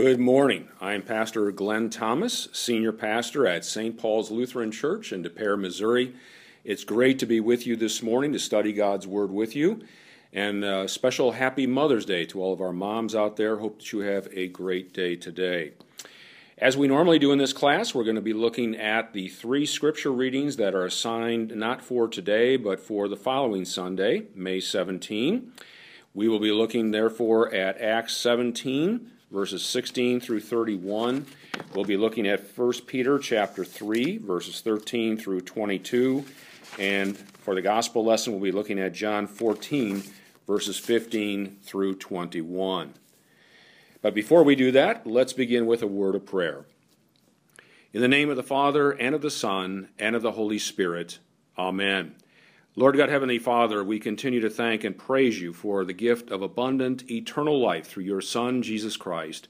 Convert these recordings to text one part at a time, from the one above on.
Good morning. I'm Pastor Glenn Thomas, Senior Pastor at St. Paul's Lutheran Church in Des Peres, Missouri. It's great to be with you this morning to study God's Word with you. And a special happy Mother's Day to all of our moms out there. Hope that you have a great day today. As we normally do in this class, we're going to be looking at the three scripture readings that are assigned not for today, but for the following Sunday, May 17. We will be looking, therefore, at Acts 17, verses 16 through 31. We'll be looking at 1 Peter chapter 3, verses 13 through 22. And for the gospel lesson, we'll be looking at John 14, verses 15 through 21. But before we do that, let's begin with a word of prayer. In the name of the Father, and of the Son, and of the Holy Spirit, Amen. Lord God, Heavenly Father, we continue to thank and praise you for the gift of abundant eternal life through your Son, Jesus Christ.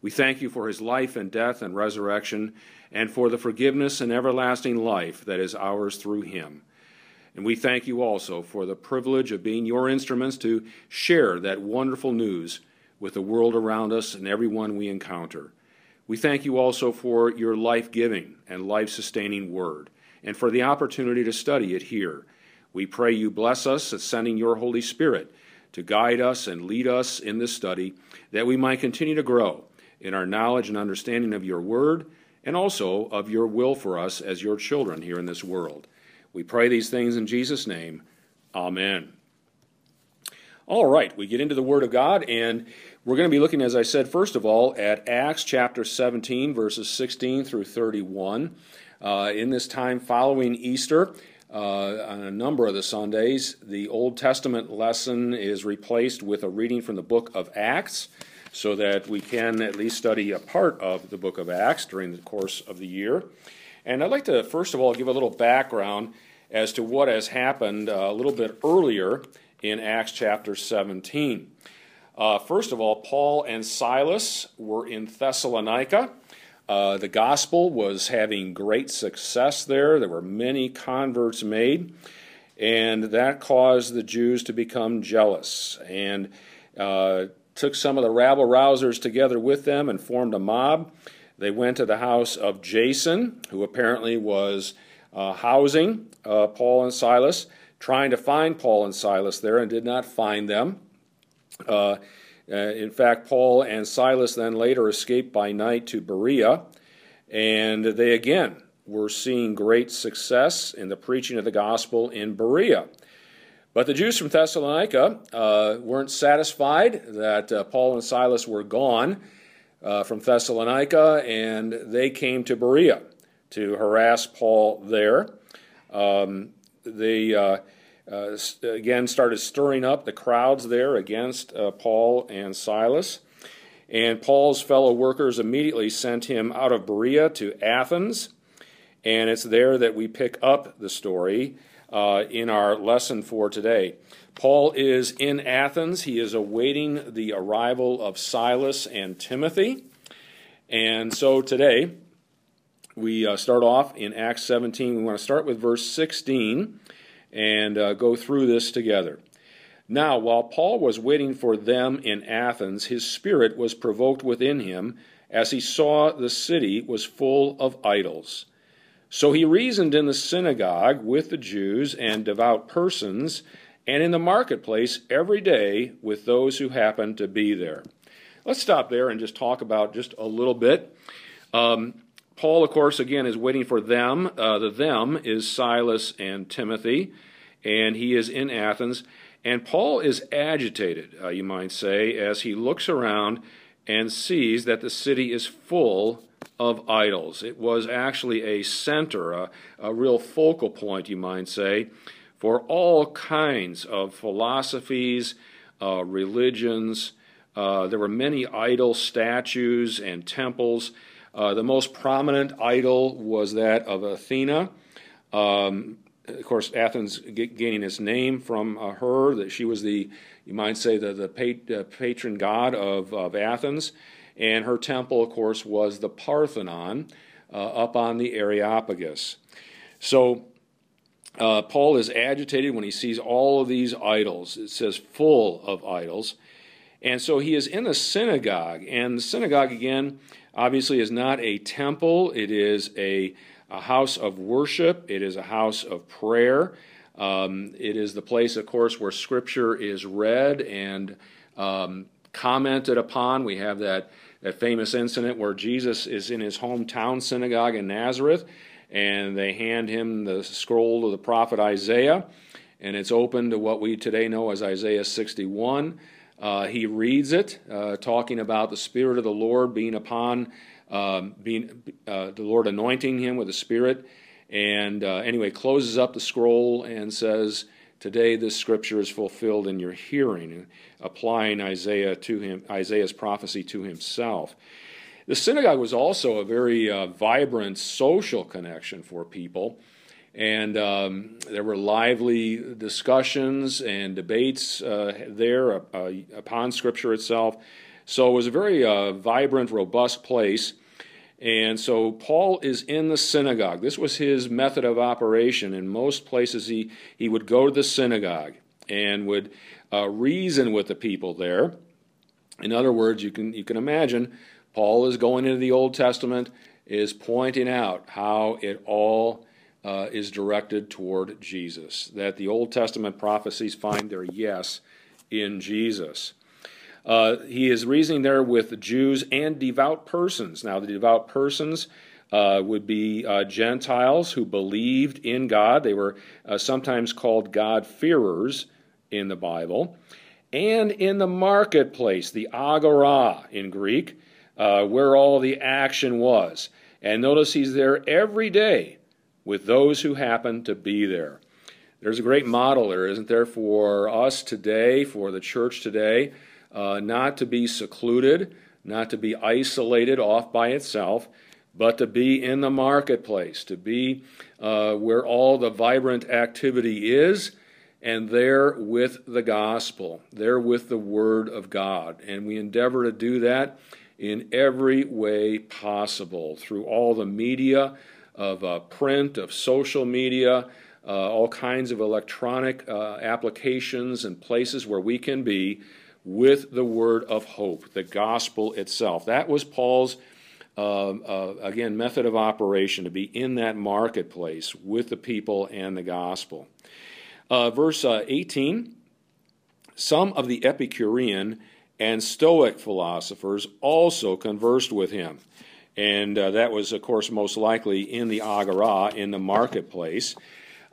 We thank you for his life and death and resurrection, and for the forgiveness and everlasting life that is ours through him. And we thank you also for the privilege of being your instruments to share that wonderful news with the world around us and everyone we encounter. We thank you also for your life giving and life sustaining word, and for the opportunity to study it here. We pray you bless us sending your Holy Spirit to guide us and lead us in this study, that we might continue to grow in our knowledge and understanding of your word, and also of your will for us as your children here in this world. We pray these things in Jesus' name. Amen. All right, we get into the Word of God, and we're going to be looking, as I said, first of all, at Acts chapter 17, verses 16 through 31. Uh, in this time following Easter, uh, on a number of the Sundays, the Old Testament lesson is replaced with a reading from the book of Acts so that we can at least study a part of the book of Acts during the course of the year. And I'd like to, first of all, give a little background as to what has happened uh, a little bit earlier in Acts chapter 17. Uh, first of all, Paul and Silas were in Thessalonica. Uh, the gospel was having great success there. There were many converts made, and that caused the Jews to become jealous and uh, took some of the rabble rousers together with them and formed a mob. They went to the house of Jason, who apparently was uh, housing uh, Paul and Silas, trying to find Paul and Silas there, and did not find them. Uh, uh, in fact, Paul and Silas then later escaped by night to Berea, and they again were seeing great success in the preaching of the gospel in Berea. But the Jews from Thessalonica uh, weren't satisfied that uh, Paul and Silas were gone uh, from Thessalonica, and they came to Berea to harass Paul there. Um, they uh, again started stirring up the crowds there against uh, Paul and Silas. And Paul's fellow workers immediately sent him out of Berea to Athens. And it's there that we pick up the story uh, in our lesson for today. Paul is in Athens. He is awaiting the arrival of Silas and Timothy. And so today, we uh, start off in Acts 17. We want to start with verse 16 and uh, go through this together. Now, while Paul was waiting for them in Athens, his spirit was provoked within him as he saw the city was full of idols. So he reasoned in the synagogue with the Jews and devout persons, and in the marketplace every day with those who happened to be there. Let's stop there and just talk about just a little bit. Um, Paul, of course, again, is waiting for them. Uh, the them is Silas and Timothy, and he is in Athens. And Paul is agitated, uh, you might say, as he looks around and sees that the city is full of idols. It was actually a center, a, a real focal point, you might say, for all kinds of philosophies, uh, religions. Uh, there were many idol statues and temples. Uh, the most prominent idol was that of Athena. Um, of course, Athens gaining its name from uh, her, that she was the, you might say, the, the pat, uh, patron god of, of Athens. And her temple, of course, was the Parthenon uh, up on the Areopagus. So uh, Paul is agitated when he sees all of these idols. It says full of idols. And so he is in the synagogue. And the synagogue, again, obviously is not a temple, it is a, a house of worship, it is a house of prayer. Um, it is the place, of course, where Scripture is read and um, commented upon. We have that, that famous incident where Jesus is in his hometown synagogue in Nazareth, and they hand him the scroll of the prophet Isaiah, and it's open to what we today know as Isaiah 61. Uh, he reads it, uh, talking about the Spirit of the Lord being upon, um, being uh, the Lord anointing him with the Spirit, and uh, anyway, closes up the scroll and says, "Today this scripture is fulfilled in your hearing," applying Isaiah to him, Isaiah's prophecy to himself. The synagogue was also a very uh, vibrant social connection for people. And um, there were lively discussions and debates uh, there uh, upon Scripture itself. So it was a very uh, vibrant, robust place. And so Paul is in the synagogue. This was his method of operation. In most places, he, he would go to the synagogue and would uh, reason with the people there. In other words, you can, you can imagine Paul is going into the Old Testament, is pointing out how it all uh, is directed toward Jesus, that the Old Testament prophecies find their yes in Jesus. Uh, he is reasoning there with Jews and devout persons. Now, the devout persons uh, would be uh, Gentiles who believed in God. They were uh, sometimes called God-fearers in the Bible. And in the marketplace, the agora in Greek, uh, where all the action was. And notice he's there every day with those who happen to be there. There's a great model there, isn't there, for us today, for the church today, uh, not to be secluded, not to be isolated off by itself, but to be in the marketplace, to be uh, where all the vibrant activity is, and there with the gospel, there with the Word of God. And we endeavor to do that in every way possible through all the media of uh, print, of social media, uh, all kinds of electronic uh, applications and places where we can be with the word of hope, the gospel itself. That was Paul's, um, uh, again, method of operation to be in that marketplace with the people and the gospel. Verse uh, 18 Some of the Epicurean and Stoic philosophers also conversed with him. And uh, that was, of course, most likely in the Agora, in the marketplace.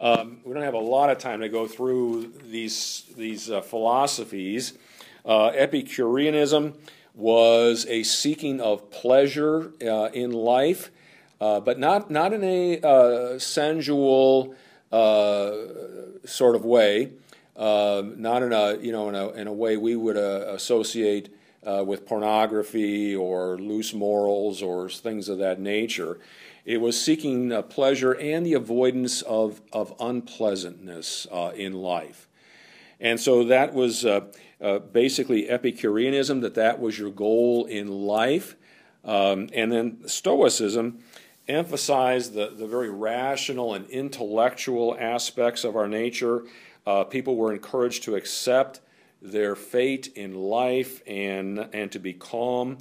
Um, we don't have a lot of time to go through these, these uh, philosophies. Uh, Epicureanism was a seeking of pleasure uh, in life, uh, but not, not in a uh, sensual sort of way. not in a you know in a in a way we would associate uh, with pornography or loose morals or things of that nature. It was seeking uh, pleasure and the avoidance of, of unpleasantness uh, in life. And so that was uh, uh, basically Epicureanism, that that was your goal in life. Um, and then Stoicism emphasized the, the very rational and intellectual aspects of our nature. Uh, people were encouraged to accept their fate in life and, and to be calm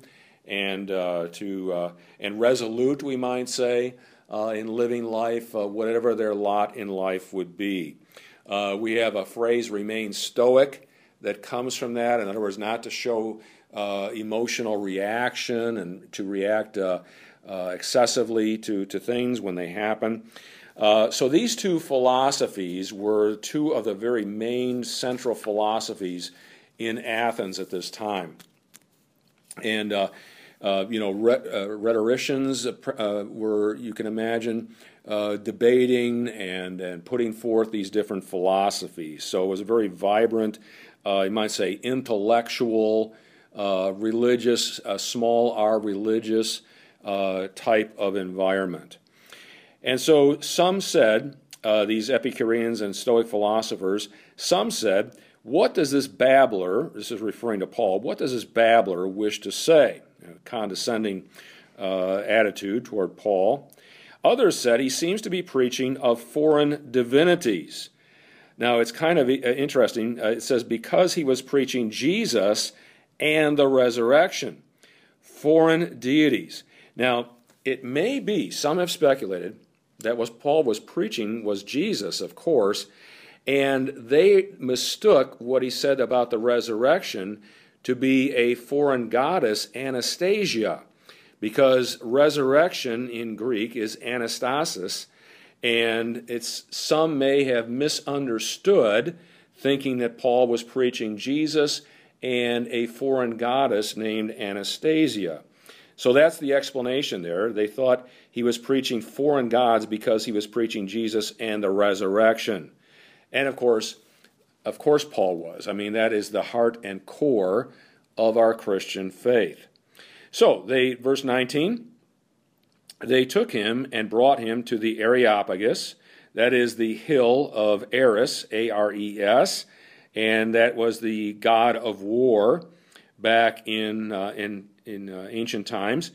and, uh, to, uh, and resolute, we might say, uh, in living life, uh, whatever their lot in life would be. Uh, we have a phrase, remain stoic, that comes from that. In other words, not to show uh, emotional reaction and to react excessively to, to things when they happen. Uh, so these two philosophies were two of the very main central philosophies in Athens at this time. And, uh, uh, you know, uh, rhetoricians uh, were, you can imagine, debating and, and putting forth these different philosophies. So it was a very vibrant, you might say, intellectual, religious, small r religious type of environment. And so some said, uh, these Epicureans and Stoic philosophers, some said, what does this babbler, this is referring to Paul, what does this babbler wish to say? Condescending uh, attitude toward Paul. Others said he seems to be preaching of foreign divinities. Now, it's kind of uh, interesting. Uh, it says, because he was preaching Jesus and the resurrection. Foreign deities. Now, it may be, some have speculated, that what Paul was preaching was Jesus, of course, and they mistook what he said about the resurrection to be a foreign goddess, Anastasia, because resurrection in Greek is anastasis, and it's some may have misunderstood, thinking that Paul was preaching Jesus and a foreign goddess named Anastasia. So that's the explanation there. They thought he was preaching foreign gods because he was preaching Jesus and the resurrection. And of course, of course Paul was. I mean, that is the heart and core of our Christian faith. So, they verse 19, they took him and brought him to the Areopagus, that is the hill of Ares, A R E S, and that was the god of war back in uh, in in uh, ancient times,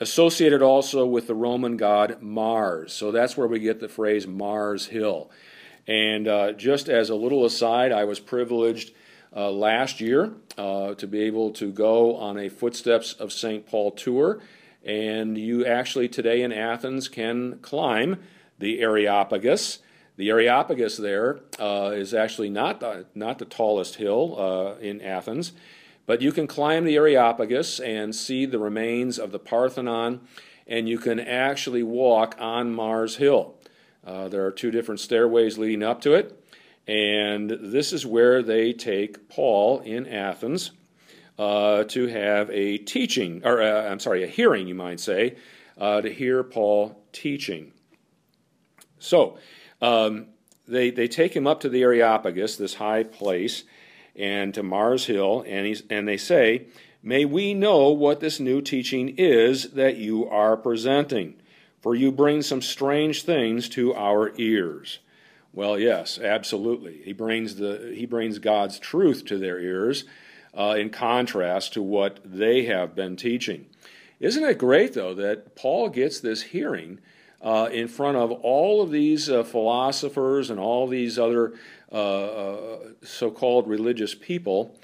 associated also with the Roman god Mars. So that's where we get the phrase Mars Hill. And uh, just as a little aside, I was privileged uh, last year uh, to be able to go on a Footsteps of St. Paul tour. And you actually today in Athens can climb the Areopagus. The Areopagus there uh, is actually not the, not the tallest hill uh, in Athens. But you can climb the Areopagus and see the remains of the Parthenon, and you can actually walk on Mars Hill. Uh, there are two different stairways leading up to it, and this is where they take Paul in Athens uh, to have a teaching, or uh, I'm sorry, a hearing, you might say, uh, to hear Paul teaching. So, um, they, they take him up to the Areopagus, this high place, and to Mars Hill, and, and they say, May we know what this new teaching is that you are presenting, for you bring some strange things to our ears. Well, yes, absolutely. He brings, the, he brings God's truth to their ears uh, in contrast to what they have been teaching. Isn't it great, though, that Paul gets this hearing uh, in front of all of these uh, philosophers and all these other so called religious people,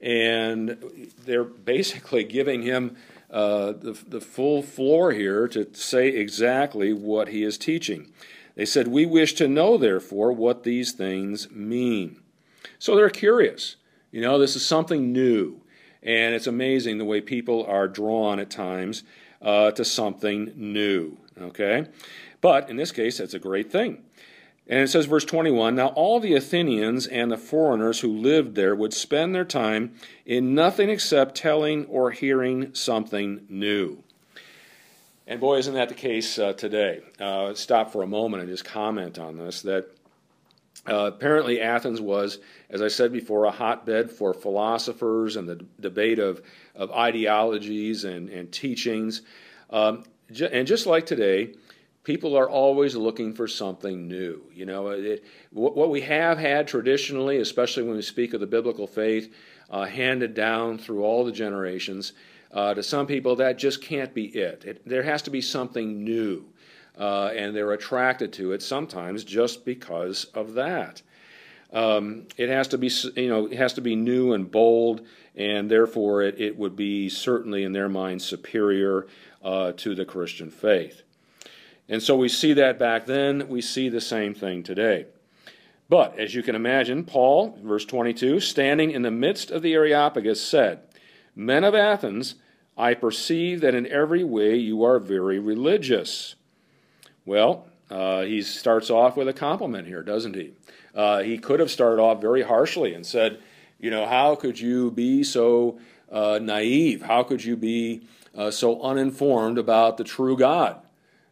and they're basically giving him uh, the, the full floor here to say exactly what he is teaching. They said, We wish to know, therefore, what these things mean. So they're curious. You know, this is something new. And it's amazing the way people are drawn at times uh, to something new. Okay? But in this case, that's a great thing. And it says, verse 21 Now all the Athenians and the foreigners who lived there would spend their time in nothing except telling or hearing something new. And boy, isn't that the case uh, today? Uh, stop for a moment and just comment on this that uh, apparently Athens was, as I said before, a hotbed for philosophers and the d- debate of, of ideologies and, and teachings. Um, and just like today, people are always looking for something new. You know, it, what we have had traditionally, especially when we speak of the biblical faith, uh, handed down through all the generations, uh, to some people that just can't be it. it there has to be something new, uh, and they're attracted to it sometimes just because of that. Um, it has to be, you know, it has to be new and bold, and therefore it, it would be certainly in their minds superior uh, to the Christian faith. And so we see that back then, we see the same thing today. But as you can imagine, Paul, verse 22, standing in the midst of the Areopagus, said, Men of Athens, I perceive that in every way you are very religious. Well, uh, he starts off with a compliment here, doesn't he? Uh, he could have started off very harshly and said, You know, how could you be so uh, naive? How could you be uh, so uninformed about the true God?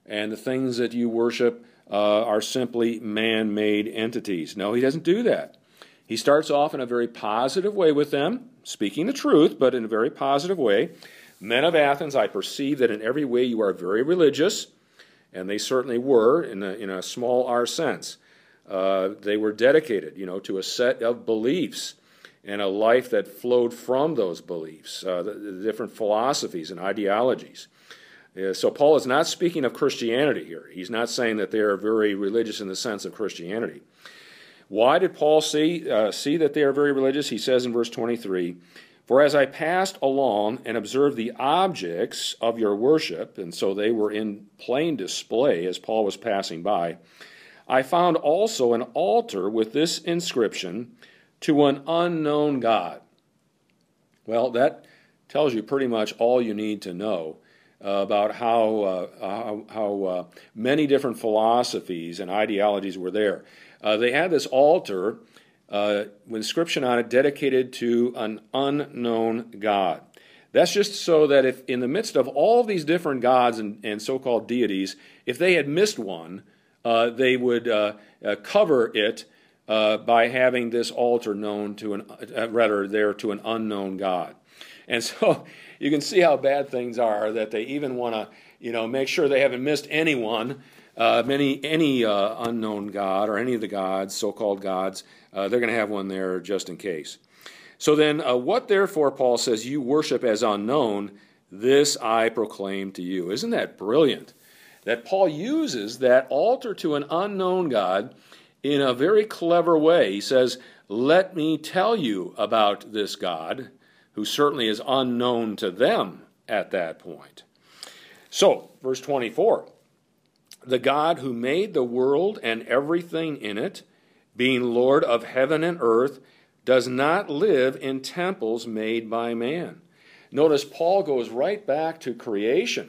And the things that you worship uh, are simply man made entities. No, he doesn't do that. He starts off in a very positive way with them, speaking the truth, but in a very positive way. Men of Athens, I perceive that in every way you are very religious, and they certainly were in a, in a small r sense. Uh, they were dedicated, you know, to a set of beliefs and a life that flowed from those beliefs, uh, the, the, different philosophies and ideologies. So Paul is not speaking of Christianity here. He's not saying that they are very religious in the sense of Christianity. Why did Paul see, uh, see that they are very religious? He says in verse 23 For as I passed along and observed the objects of your worship, and so they were in plain display as Paul was passing by, I found also an altar with this inscription to an unknown God. Well, that tells you pretty much all you need to know uh, about how, uh, how, how uh, many different philosophies and ideologies were there. Uh, they had this altar uh, with inscription on it dedicated to an unknown God. That's just so that if in the midst of all these different gods and, and so called deities, if they had missed one, uh, they would cover it by having this altar known to an, rather, there to an unknown God. And so you can see how bad things are that they even want to, you know, make sure they haven't missed anyone, uh, many, any uh, unknown God or any of the gods, so-called gods. Uh, they're going to have one there just in case. So then, uh, what therefore Paul says you worship as unknown, this I proclaim to you. Isn't that brilliant? that Paul uses that altar to an unknown God in a very clever way. He says, Let me tell you about this God, who certainly is unknown to them at that point. So, verse 24 The God who made the world and everything in it, being Lord of heaven and earth, does not live in temples made by man. Notice Paul goes right back to creation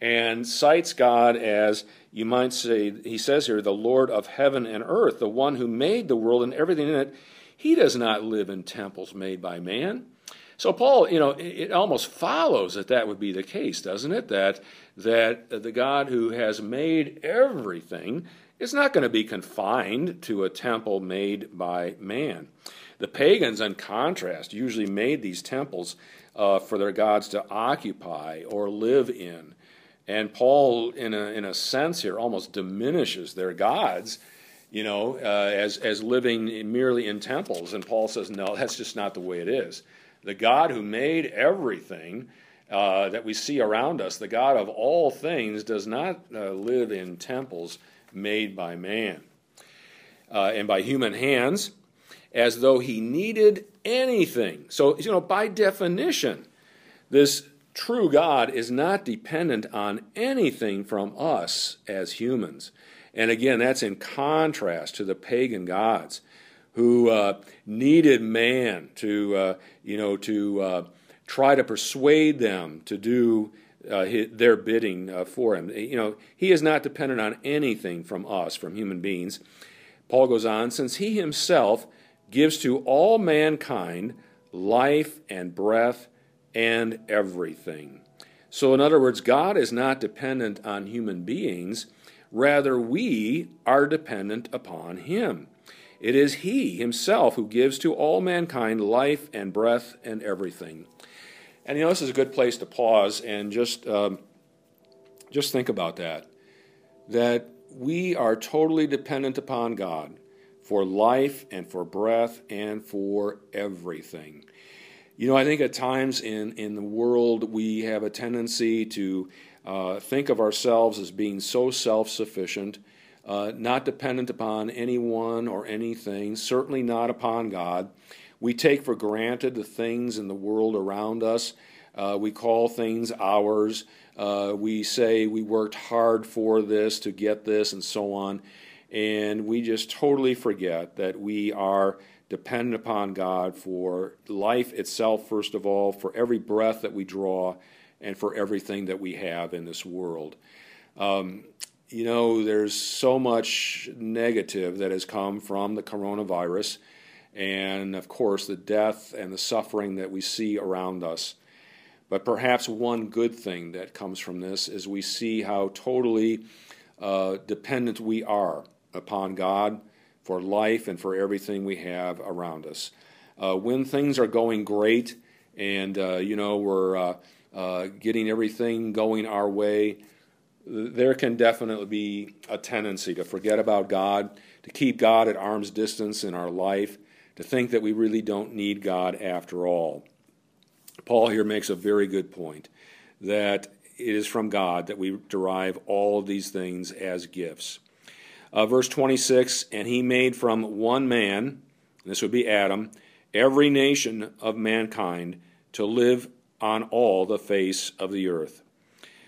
and cites God as, you might say, he says here, the Lord of heaven and earth, the one who made the world and everything in it. He does not live in temples made by man. So Paul, you know, it almost follows that that would be the case, doesn't it? That that the God who has made everything is not going to be confined to a temple made by man. The pagans, in contrast, usually made these temples uh, for their gods to occupy or live in. And Paul, in a, in a sense here, almost diminishes their gods, you know, uh, as, as living merely in temples. And Paul says, no, that's just not the way it is. The God who made everything uh, that we see around us, the God of all things, does not uh, live in temples made by man uh, and by human hands, as though he needed anything. So, you know, by definition, this true God is not dependent on anything from us as humans. And again, that's in contrast to the pagan gods who uh, needed man to, uh, you know, to uh, try to persuade them to do uh, his, their bidding uh, for him. You know, he is not dependent on anything from us, from human beings. Paul goes on, since he himself gives to all mankind life and breath and everything. So, in other words, God is not dependent on human beings, rather, we are dependent upon Him. It is He Himself who gives to all mankind life and breath and everything. And you know, this is a good place to pause and just, um, just think about that. That we are totally dependent upon God for life and for breath and for everything. You know, I think at times in, in the world we have a tendency to uh, think of ourselves as being so self sufficient, uh, not dependent upon anyone or anything, certainly not upon God. We take for granted the things in the world around us. Uh, we call things ours. Uh, we say we worked hard for this to get this and so on. And we just totally forget that we are dependent upon God for life itself, first of all, for every breath that we draw, and for everything that we have in this world. Um, you know, there's so much negative that has come from the coronavirus, and of course, the death and the suffering that we see around us. But perhaps one good thing that comes from this is we see how totally uh, dependent we are upon God for life and for everything we have around us. Uh, when things are going great and, uh, you know, we're uh, uh, getting everything going our way, there can definitely be a tendency to forget about God, to keep God at arm's distance in our life, to think that we really don't need God after all. Paul here makes a very good point that it is from God that we derive all of these things as gifts. Uh, verse 26 And he made from one man, this would be Adam, every nation of mankind to live on all the face of the earth.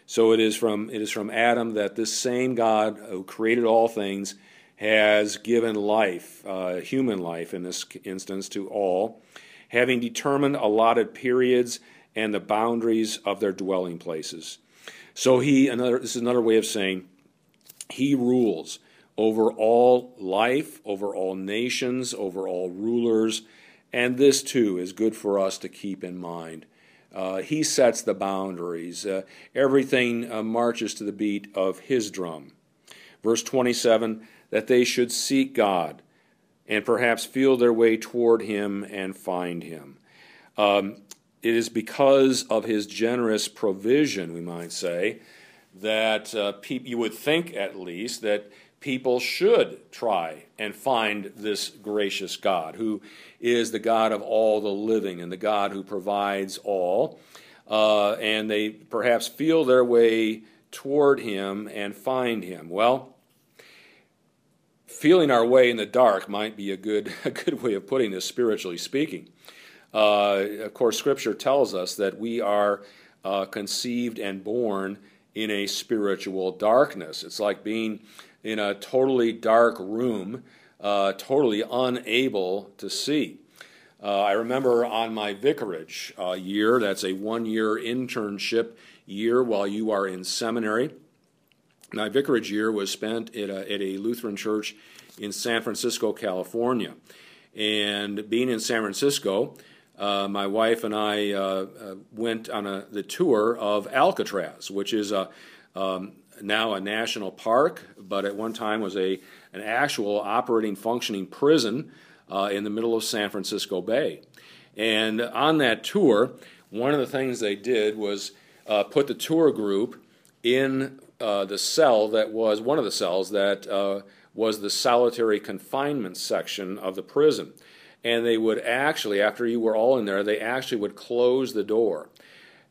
So it is from it is from Adam that this same God who created all things has given life, uh, human life in this instance, to all, having determined allotted periods and the boundaries of their dwelling places. So he another this is another way of saying he rules over all life, over all nations, over all rulers, and this too is good for us to keep in mind. Uh, he sets the boundaries. Uh, everything uh, marches to the beat of his drum. Verse 27 that they should seek God and perhaps feel their way toward him and find him. Um, it is because of his generous provision, we might say, that uh, pe- you would think at least that people should try and find this gracious God, who is the God of all the living and the God who provides all. Uh, and they perhaps feel their way toward Him and find Him. Well, feeling our way in the dark might be a good, a good way of putting this, spiritually speaking. Uh, of course, Scripture tells us that we are uh, conceived and born in a spiritual darkness. It's like being in a totally dark room, uh, totally unable to see. Uh, I remember on my vicarage uh, year, that's a one year internship year while you are in seminary. My vicarage year was spent at a, at a Lutheran church in San Francisco, California. And being in San Francisco, uh, my wife and I uh, uh, went on a, the tour of Alcatraz, which is a, um, now a national park, but at one time was a an actual operating, functioning prison uh, in the middle of San Francisco Bay. And on that tour, one of the things they did was uh, put the tour group in uh, the cell that was one of the cells that uh, was the solitary confinement section of the prison. And they would actually, after you were all in there, they actually would close the door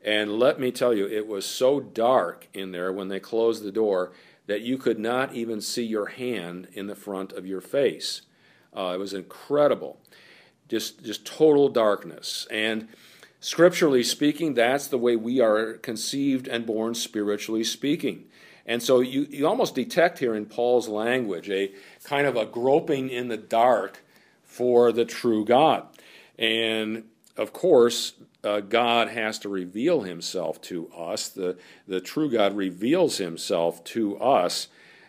and let me tell you, it was so dark in there when they closed the door that you could not even see your hand in the front of your face. Uh, it was incredible. Just, just total darkness. And scripturally speaking, that's the way we are conceived and born spiritually speaking. And so you, you almost detect here in Paul's language a kind of a groping in the dark for the true God. And of course, uh, God has to reveal himself to us. The, the true God reveals himself to us.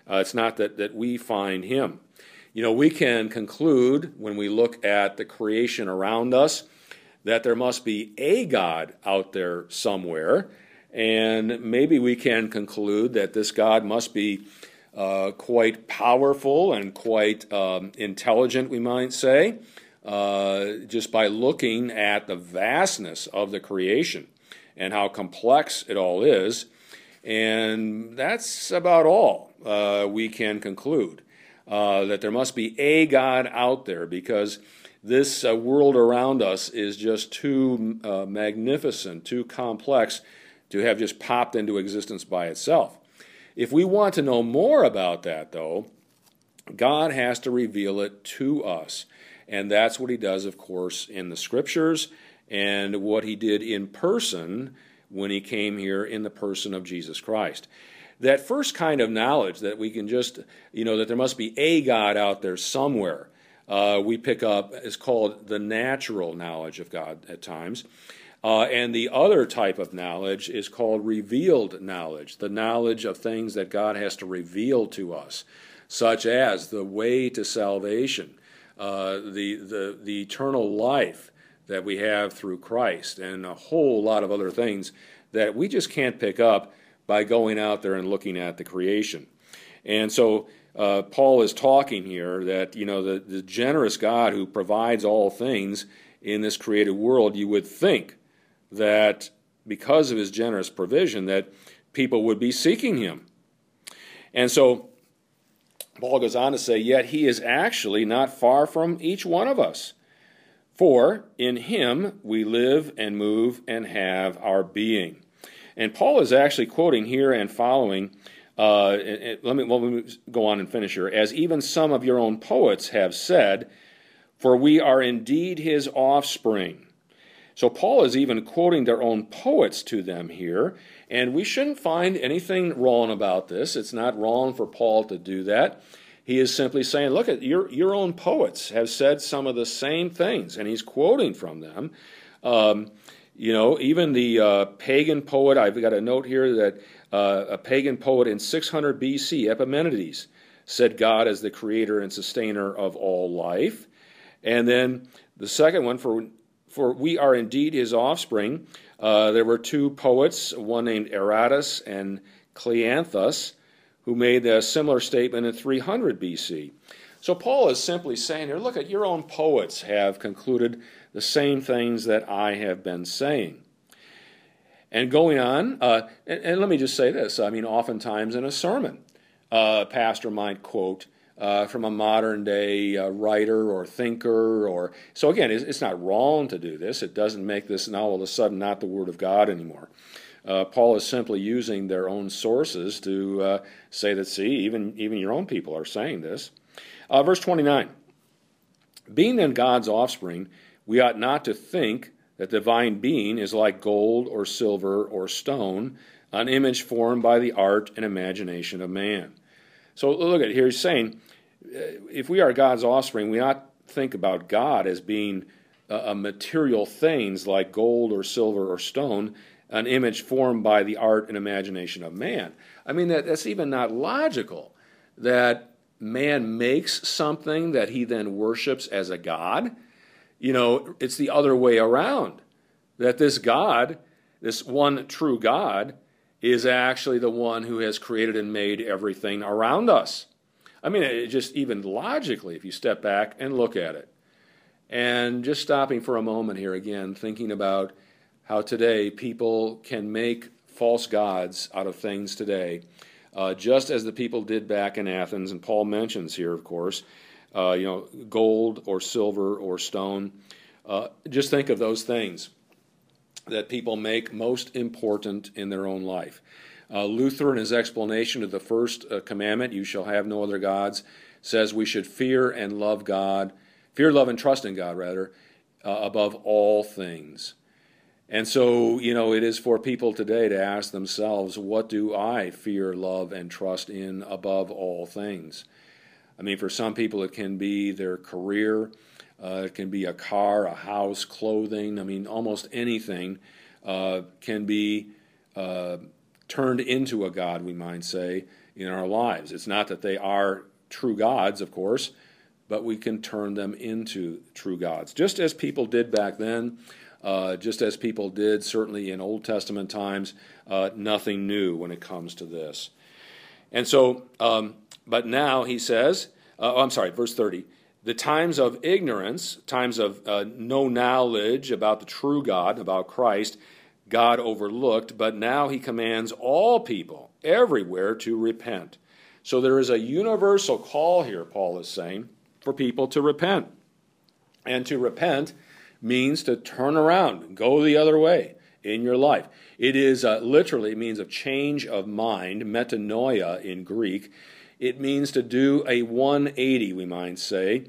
Uh, it's not that, that we find him. You know, we can conclude when we look at the creation around us that there must be a God out there somewhere. And maybe we can conclude that this God must be uh, quite powerful and quite um, intelligent, we might say uh, just by looking at the vastness of the creation and how complex it all is. And that's about all uh, we can conclude. Uh, that there must be a God out there because this uh, world around us is just too uh, magnificent, too complex to have just popped into existence by itself. If we want to know more about that, though, God has to reveal it to us. And that's what he does, of course, in the scriptures and what he did in person when he came here in the person of Jesus Christ. That first kind of knowledge that we can just, you know, that there must be a God out there somewhere, uh, we pick up is called the natural knowledge of God at times. Uh, and the other type of knowledge is called revealed knowledge, the knowledge of things that God has to reveal to us, such as the way to salvation, uh, the, the, the eternal life that we have through Christ, and a whole lot of other things that we just can't pick up by going out there and looking at the creation. And so uh, Paul is talking here that, you know, the, the generous God who provides all things in this created world, you would think that because of his generous provision, that people would be seeking him. And so Paul goes on to say, Yet he is actually not far from each one of us. For in him we live and move and have our being. And Paul is actually quoting here and following. Uh, let, me, let me go on and finish here. As even some of your own poets have said, For we are indeed his offspring. So Paul is even quoting their own poets to them here, and we shouldn't find anything wrong about this. It's not wrong for Paul to do that. He is simply saying, look at your your own poets have said some of the same things, and he's quoting from them. Um, you know, even the uh, pagan poet, I've got a note here that uh, a pagan poet in 600 BC, Epimenides, said God as the creator and sustainer of all life. And then the second one, for, for we are indeed his offspring, uh, there were two poets, one named Aratus and Cleanthes, who made a similar statement in 300 BC. So Paul is simply saying here, look at your own poets have concluded the same things that I have been saying. And going on, uh, and, and, let me just say this I mean, oftentimes in a sermon, uh, a pastor might quote uh, from a modern day uh, writer or thinker, or so again, it's, it's, not wrong to do this. It doesn't make this now all of a sudden not the Word of God anymore. Uh, Paul is simply using their own sources to uh, say that, see, even, even your own people are saying this. verse 29 Being then God's offspring, we ought not to think that divine being is like gold or silver or stone, an image formed by the art and imagination of man. So look at here, he's saying, uh, if we are God's offspring, we not think about God as being a, material things like gold or silver or stone, an image formed by the art and imagination of man. I mean, that, that's even not logical that man makes something that he then worships as a god you know, it's the other way around. That this God, this one true God, is actually the one who has created and made everything around us. I mean, it just even logically, if you step back and look at it. And just stopping for a moment here again, thinking about how today people can make false gods out of things today, uh, just as the people did back in Athens. And Paul mentions here, of course, uh, you know, gold or silver or stone. Uh, just think of those things that people make most important in their own life. Uh, Luther, in his explanation of the first uh, commandment, you shall have no other gods, says we should fear and love God, fear, love, and trust in God, rather, uh, above all things. And so, you know, it is for people today to ask themselves, what do I fear, love, and trust in above all things? I mean, for some people, it can be their career, uh, it can be a car, a house, clothing. I mean, almost anything uh, can be uh, turned into a God, we might say, in our lives. It's not that they are true gods, of course, but we can turn them into true gods, just as people did back then. Uh, just as people did certainly in Old Testament times, uh, nothing new when it comes to this. And so, um, but now he says, uh, oh, I'm sorry, verse 30. The times of ignorance, times of uh, no knowledge about the true God, about Christ, God overlooked, but now he commands all people everywhere to repent. So there is a universal call here, Paul is saying, for people to repent. And to repent means to turn around, go the other way in your life. It is uh, literally means a change of mind, metanoia in Greek. It means to do a 180, we might say,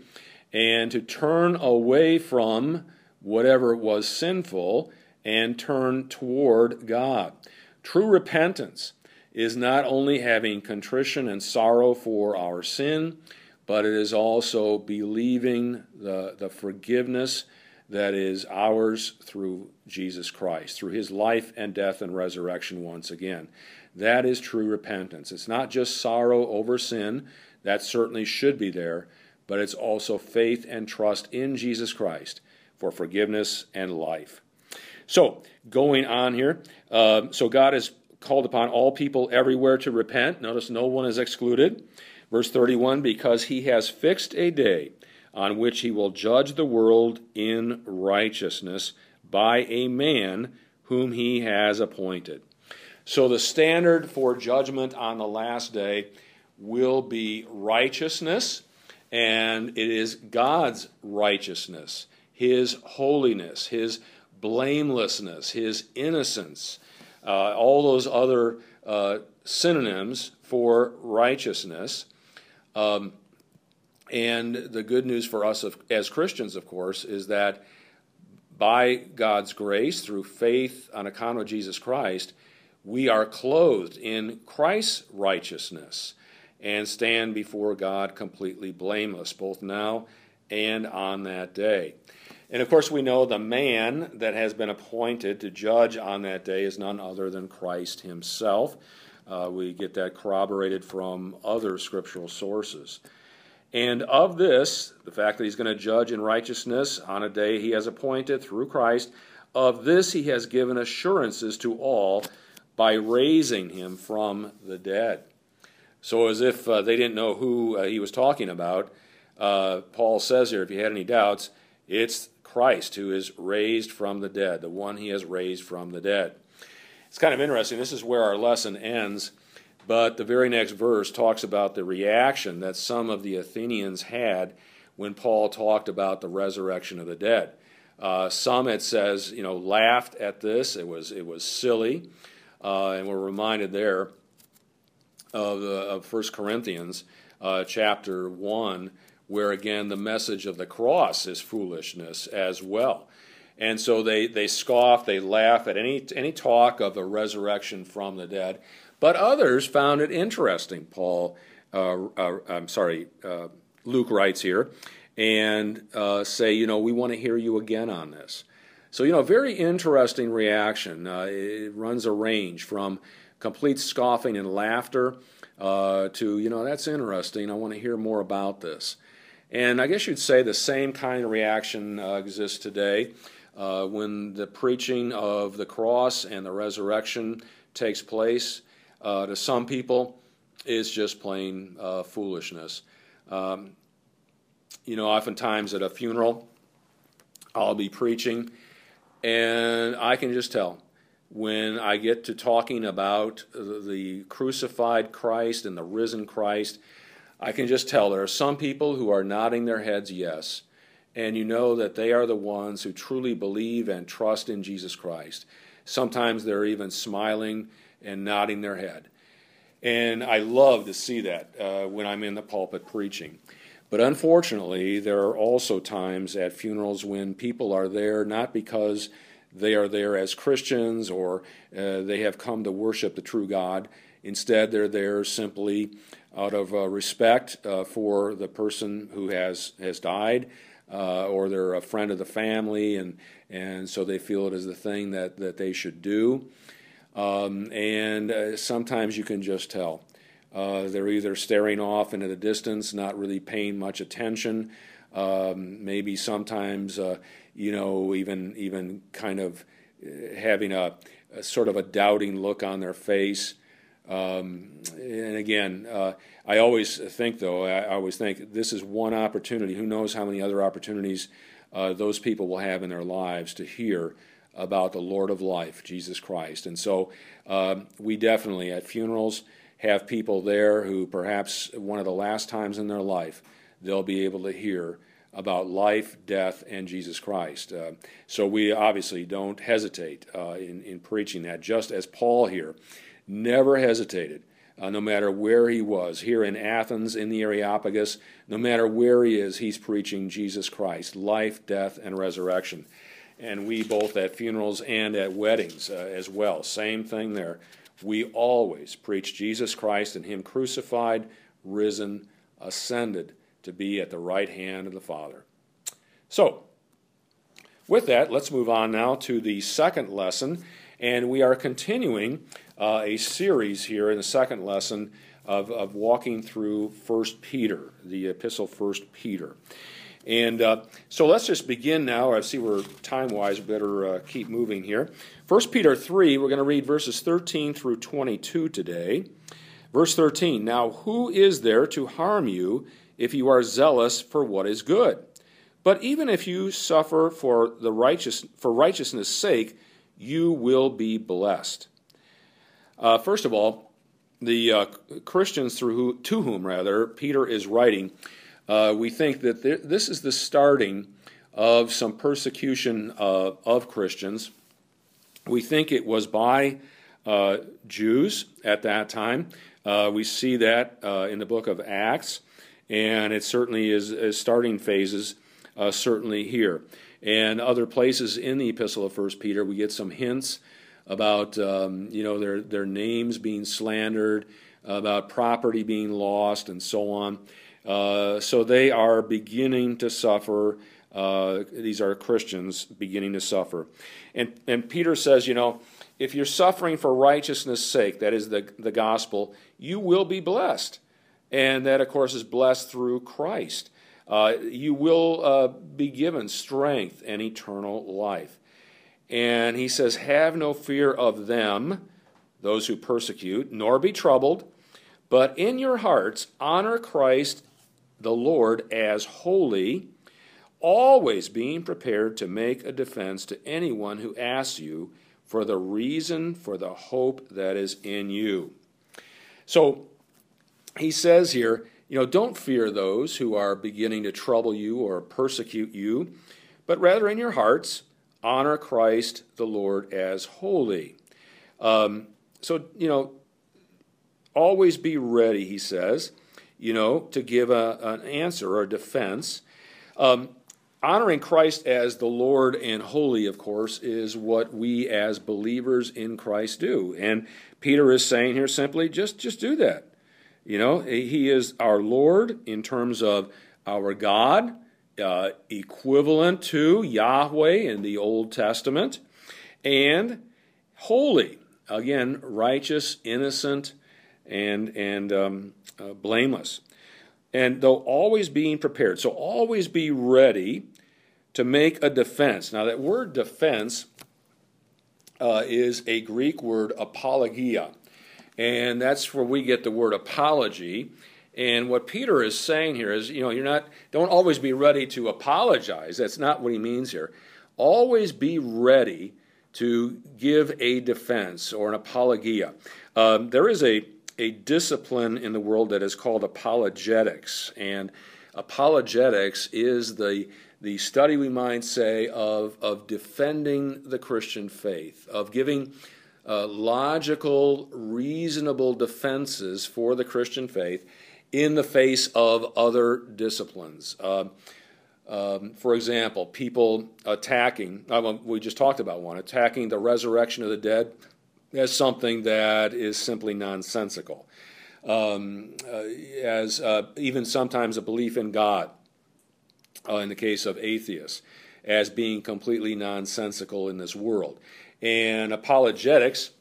and to turn away from whatever was sinful and turn toward God. True repentance is not only having contrition and sorrow for our sin, but it is also believing the, the forgiveness that is ours through Jesus Christ, through his life and death and resurrection once again. That is true repentance. It's not just sorrow over sin, that certainly should be there, but it's also faith and trust in Jesus Christ for forgiveness and life. So, going on here, uh, so God has called upon all people everywhere to repent. Notice no one is excluded. Verse 31 because he has fixed a day on which he will judge the world in righteousness by a man whom he has appointed. So the standard for judgment on the last day will be righteousness, and it is God's righteousness, His holiness, His blamelessness, His innocence, uh, all those other uh, synonyms for righteousness. Um, and the good news for us of, as Christians, of course, is that by God's grace through faith on account of Jesus Christ, we are clothed in Christ's righteousness and stand before God completely blameless, both now and on that day. And of course, we know the man that has been appointed to judge on that day is none other than Christ himself. Uh, we get that corroborated from other scriptural sources. And of this, the fact that he's going to judge in righteousness on a day he has appointed through Christ, of this he has given assurances to all by raising him from the dead. So, as if uh, they didn't know who uh, he was talking about, uh, Paul says here, if you had any doubts, it's Christ who is raised from the dead, the one he has raised from the dead. It's kind of interesting. This is where our lesson ends, but the very next verse talks about the reaction that some of the Athenians had when Paul talked about the resurrection of the dead. Uh, some, it says, you know, laughed at this. It was it was silly, uh, and we're reminded there of, the, of 1 Corinthians uh, chapter one, where again the message of the cross is foolishness as well. And so they, they scoff, they laugh at any, any talk of a resurrection from the dead. But others found it interesting, Paul, uh, uh, I'm sorry, uh, Luke writes here, and uh, say, you know, we want to hear you again on this. So, you know, very interesting reaction. Uh, it runs a range from complete scoffing and laughter uh, to, you know, that's interesting. I want to hear more about this. And I guess you'd say the same kind of reaction uh, exists today uh, when the preaching of the cross and the resurrection takes place. Uh, to some people, it's just plain uh, foolishness. Um, you know, oftentimes at a funeral, I'll be preaching, and I can just tell when I get to talking about the crucified Christ and the risen Christ I can just tell there are some people who are nodding their heads yes, and you know that they are the ones who truly believe and trust in Jesus Christ. Sometimes they're even smiling and nodding their head. And I love to see that uh, when I'm in the pulpit preaching. But unfortunately, there are also times at funerals when people are there not because they are there as Christians or uh, they have come to worship the true God. Instead, they're there simply out of uh, respect uh, for the person who has has died, uh, or they're a friend of the family, and and so they feel it is the thing that that they should do. Um, and uh, sometimes you can just tell. Uh, they're either staring off into the distance, not really paying much attention. Um, maybe sometimes, uh, you know, even even kind of having a, a, sort of a doubting look on their face. Um, and again, uh, I always think, though, I always think this is one opportunity. Who knows how many other opportunities uh, those people will have in their lives to hear about the Lord of life, Jesus Christ. And so um, we definitely, at funerals, have people there who perhaps one of the last times in their life they'll be able to hear about life, death, and Jesus Christ. Uh, so we obviously don't hesitate uh, in, in preaching that, just as Paul here never hesitated. Uh, no matter where he was, here in Athens, in the Areopagus, no matter where he is, he's preaching Jesus Christ, life, death, and resurrection. And we both at funerals and at weddings uh, as well, same thing there. We always preach Jesus Christ and Him crucified, risen, ascended to be at the right hand of the Father. So, with that, let's move on now to the second lesson. And we are continuing uh, a series here in the second lesson of, of walking through First Peter, the epistle First Peter. And uh, so let's just begin now. I see we're time wise, better uh, keep moving here. First Peter 3, we're going to read verses 13 through 22 today. Verse 13 Now, who is there to harm you if you are zealous for what is good? But even if you suffer for, the righteous, for righteousness' sake, you will be blessed. Uh, first of all, the uh, Christians through who, to whom rather Peter is writing, uh, we think that th- this is the starting of some persecution of Christians. We think it was by uh, Jews at that time. Uh, we see that uh, in the book of Acts, and it certainly is, is starting phases, certainly here. And other places in the epistle of First Peter, we get some hints about um, you know their their names being slandered, about property being lost, and so on. Uh, so they are beginning to suffer. Uh, these are Christians beginning to suffer, and and Peter says, you know, if you're suffering for righteousness' sake, that is the the gospel, you will be blessed, and that of course is blessed through Christ. Uh, you will uh, be given strength and eternal life. And he says, Have no fear of them, those who persecute, nor be troubled, but in your hearts honor Christ the Lord as holy, always being prepared to make a defense to anyone who asks you for the reason for the hope that is in you. So he says here, you know, don't fear those who are beginning to trouble you or persecute you, but rather in your hearts honor Christ the Lord as holy. Um, so, you know, always be ready, he says, you know, to give a, an answer or a defense. Um, honoring Christ as the Lord and holy, of course, is what we as believers in Christ do. And Peter is saying here simply, just, just do that. You know, he is our Lord in terms of our God uh, equivalent to Yahweh in the Old Testament, and holy. Again, righteous, innocent, and, and um, uh, blameless. And though always being prepared, so always be ready to make a defense. Now, that word defense uh, is a Greek word apologia, and that's where we get the word apology. And what Peter is saying here is, you know, you're not, don't always be ready to apologize. That's not what he means here. Always be ready to give a defense or an apologia. Um, there is a, a discipline in the world that is called apologetics. And apologetics is the, the study, we might say, of, of defending the Christian faith, of giving uh, logical, reasonable defenses for the Christian faith in the face of other disciplines. Uh, um, for example, people attacking, uh, we just talked about one, attacking the resurrection of the dead as something that is simply nonsensical. Um, uh, as uh, even sometimes a belief in God, uh, in the case of atheists, as being completely nonsensical in this world. And apologetics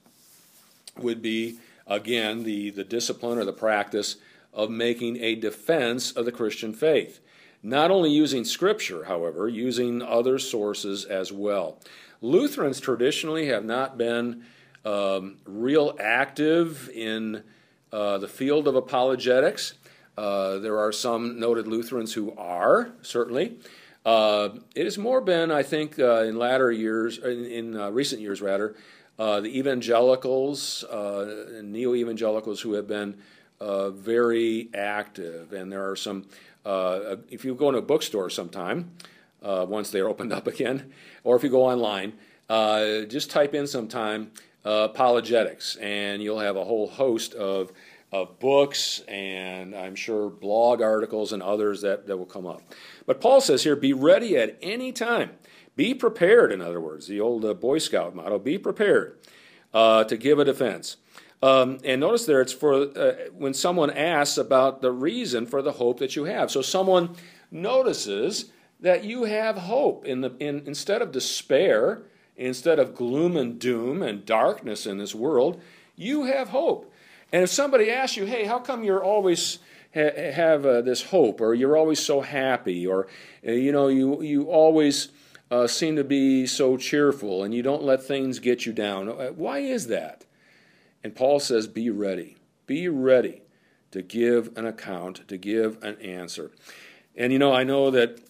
would be, again, the, the discipline or the practice of making a defense of the Christian faith. Not only using Scripture, however, using other sources as well. Lutherans traditionally have not been um, real active in uh, the field of apologetics. Uh, there are some noted Lutherans who are, certainly. Uh, it has more been, I think, uh, in latter years, in, in uh, recent years rather, uh, the evangelicals, neo evangelicals who have been very active, and there are some. If you go into a bookstore sometime, once they're opened up again, or if you go online, just type in sometime apologetics, and you'll have a whole host of of books and I'm sure blog articles and others that, that will come up. But Paul says here, be ready at any time. Be prepared, in other words, the old uh, Boy Scout motto be prepared uh, to give a defense. Um, and notice there, it's for uh, when someone asks about the reason for the hope that you have. So someone notices that you have hope in the in, instead of despair, instead of gloom and doom and darkness in this world, you have hope. And if somebody asks you, "Hey, how come you're always ha- have uh, this hope, or you're always so happy, or uh, you know, you you always uh, seem to be so cheerful, and you don't let things get you down"? Uh, why is that? And Paul says, Be ready. Be ready to give an account, to give an answer. And you know, I know that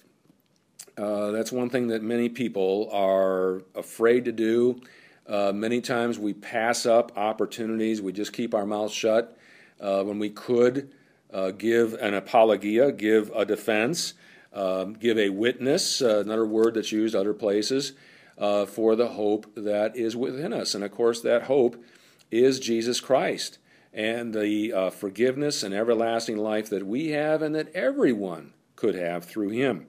uh, that's one thing that many people are afraid to do. Uh, many times we pass up opportunities, we just keep our mouths shut uh, when we could uh, give an apologia, give a defense, um, give a witness, uh, another word that's used other places, for the hope that is within us. And of course, that hope is Jesus Christ and the forgiveness and everlasting life that we have and that everyone could have through him.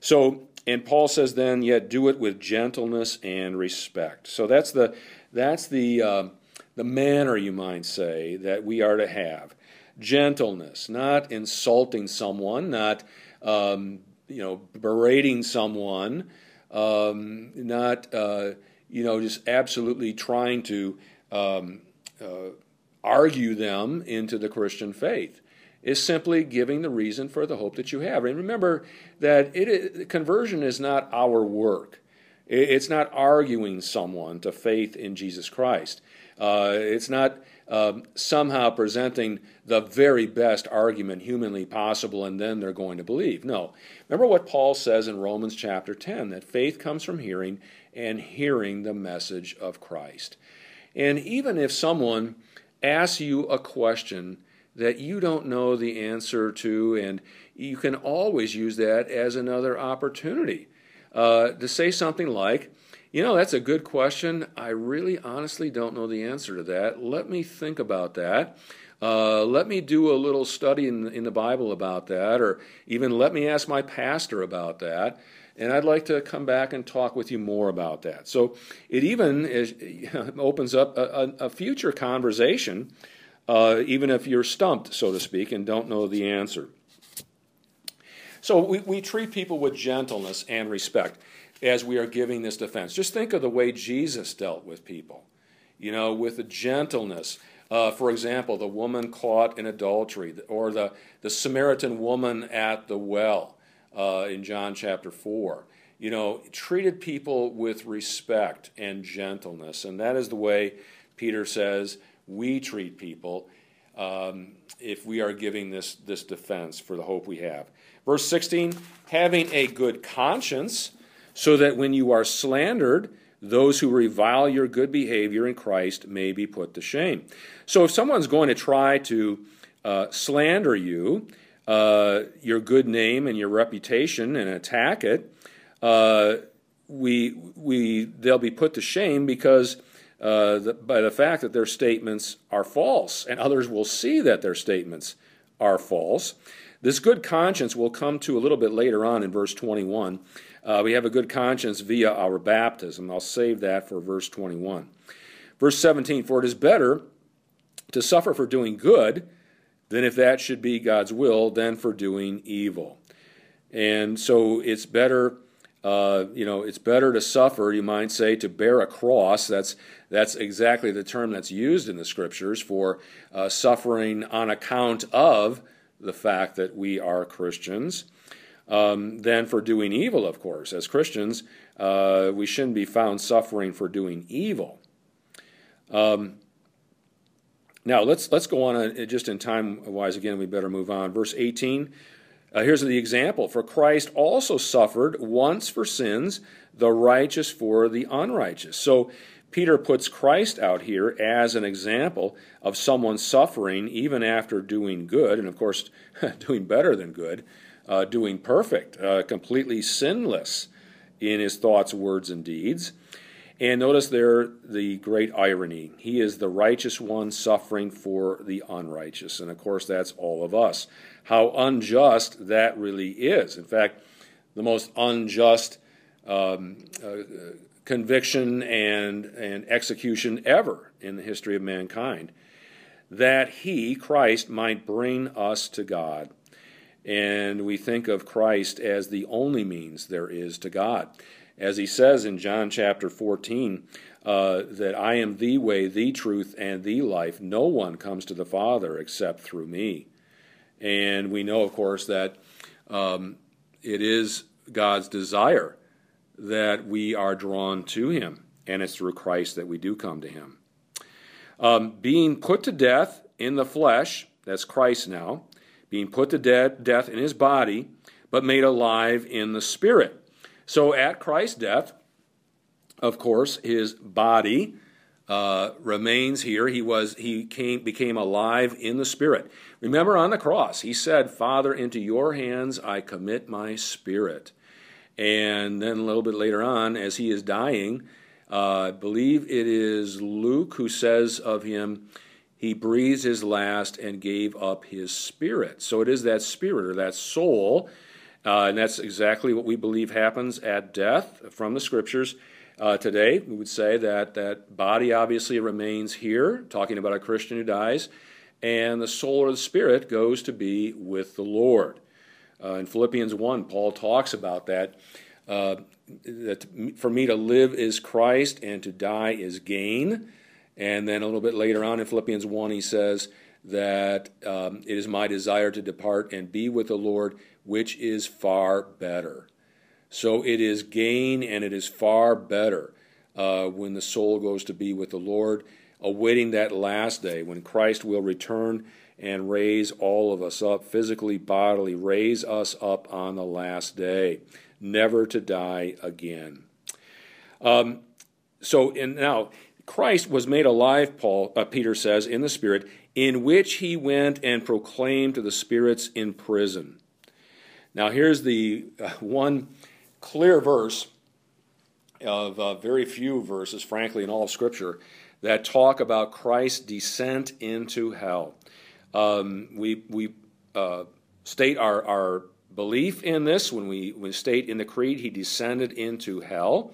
So and Paul says then, yet do it with gentleness and respect. So that's the that's the uh, the manner you might say that we are to have gentleness, not insulting someone, not um, you know berating someone, um, not uh, you know just absolutely trying to um, uh, argue them into the Christian faith is simply giving the reason for the hope that you have. And remember that it, conversion is not our work. It's not arguing someone to faith in Jesus Christ. Uh, it's not um, somehow presenting the very best argument humanly possible and then they're going to believe. No. Remember what Paul says in Romans chapter 10 that faith comes from hearing and hearing the message of Christ. And even if someone asks you a question that you don't know the answer to, and you can always use that as another opportunity uh, to say something like, you know, that's a good question. I really honestly don't know the answer to that. Let me think about that. Uh, let me do a little study in, in the Bible about that, or even let me ask my pastor about that. And I'd like to come back and talk with you more about that. So it even is, opens up a, a, future conversation uh, even if you're stumped, so to speak, and don't know the answer. So we, we treat people with gentleness and respect as we are giving this defense. Just think of the way Jesus dealt with people, you know, with a gentleness. Uh, for example, the woman caught in adultery, or the, the Samaritan woman at the well uh, in John chapter 4. You know, treated people with respect and gentleness. And that is the way Peter says we treat people um, if we are giving this, this defense for the hope we have. Verse 16, having a good conscience, so that when you are slandered, those who revile your good behavior in Christ may be put to shame. So if someone's going to try to uh, slander you, uh, your good name and your reputation, and attack it, uh, we, we, they'll be put to shame because uh, the, by the fact that their statements are false, and others will see that their statements are false. This good conscience will come to a little bit later on in verse 21. Uh, we have a good conscience via our baptism. I'll save that for verse 21. Verse 17 For it is better to suffer for doing good than if that should be God's will, than for doing evil. And so it's better uh, you know, it's better to suffer, you might say, to bear a cross. That's, that's exactly the term that's used in the scriptures for uh, suffering on account of the fact that we are Christians. Um, than for doing evil, of course. As Christians, uh, we shouldn't be found suffering for doing evil. Um, now let's let's go on uh, just in time wise. Again, we better move on. Verse 18. Uh, here's the example For Christ also suffered once for sins, the righteous for the unrighteous. So Peter puts Christ out here as an example of someone suffering even after doing good, and of course, doing better than good, uh, doing perfect, uh, completely sinless in his thoughts, words, and deeds. And notice there the great irony. He is the righteous one suffering for the unrighteous. And of course, that's all of us. How unjust that really is. In fact, the most unjust um, uh, conviction and, and execution ever in the history of mankind. That he, Christ, might bring us to God. And we think of Christ as the only means there is to God as he says in John chapter 14, uh, that I am the way, the truth, and the life. No one comes to the Father except through me. And we know, of course, that um, it is God's desire that we are drawn to Him, and it's through Christ that we do come to Him. Um, being put to death in the flesh, that's Christ now, being put to death, death in His body, but made alive in the Spirit so at Christ's death, of course, his body uh, remains here. He was he came became alive in the spirit. Remember on the cross, he said, "Father, into your hands I commit my spirit." And then a little bit later on, as he is dying, uh, I believe it is Luke who says of him, he breathed his last and gave up his spirit. So it is that spirit or that soul Uh, and that's exactly what we believe happens at death from the scriptures. Uh, today, we would say that that body obviously remains here, talking about a Christian who dies, and the soul or the spirit goes to be with the Lord. Uh, in Philippians 1, Paul talks about that. Uh, that for me to live is Christ and to die is gain. And then a little bit later on in Philippians 1, he says that um, it is my desire to depart and be with the Lord, which is far better. So it is gain and it is far better uh, when the soul goes to be with the Lord, awaiting that last day when Christ will return and raise all of us up, physically, bodily, raise us up on the last day, never to die again. Um, so, now, Christ was made alive, Paul, uh, Peter says, in the Spirit, in which he went and proclaimed to the spirits in prison. Now, here's the uh, one clear verse of uh, very few verses, frankly, in all of Scripture, that talk about Christ's descent into hell. Um, we we uh, state our, our belief in this when we, when we state in the Creed he descended into hell.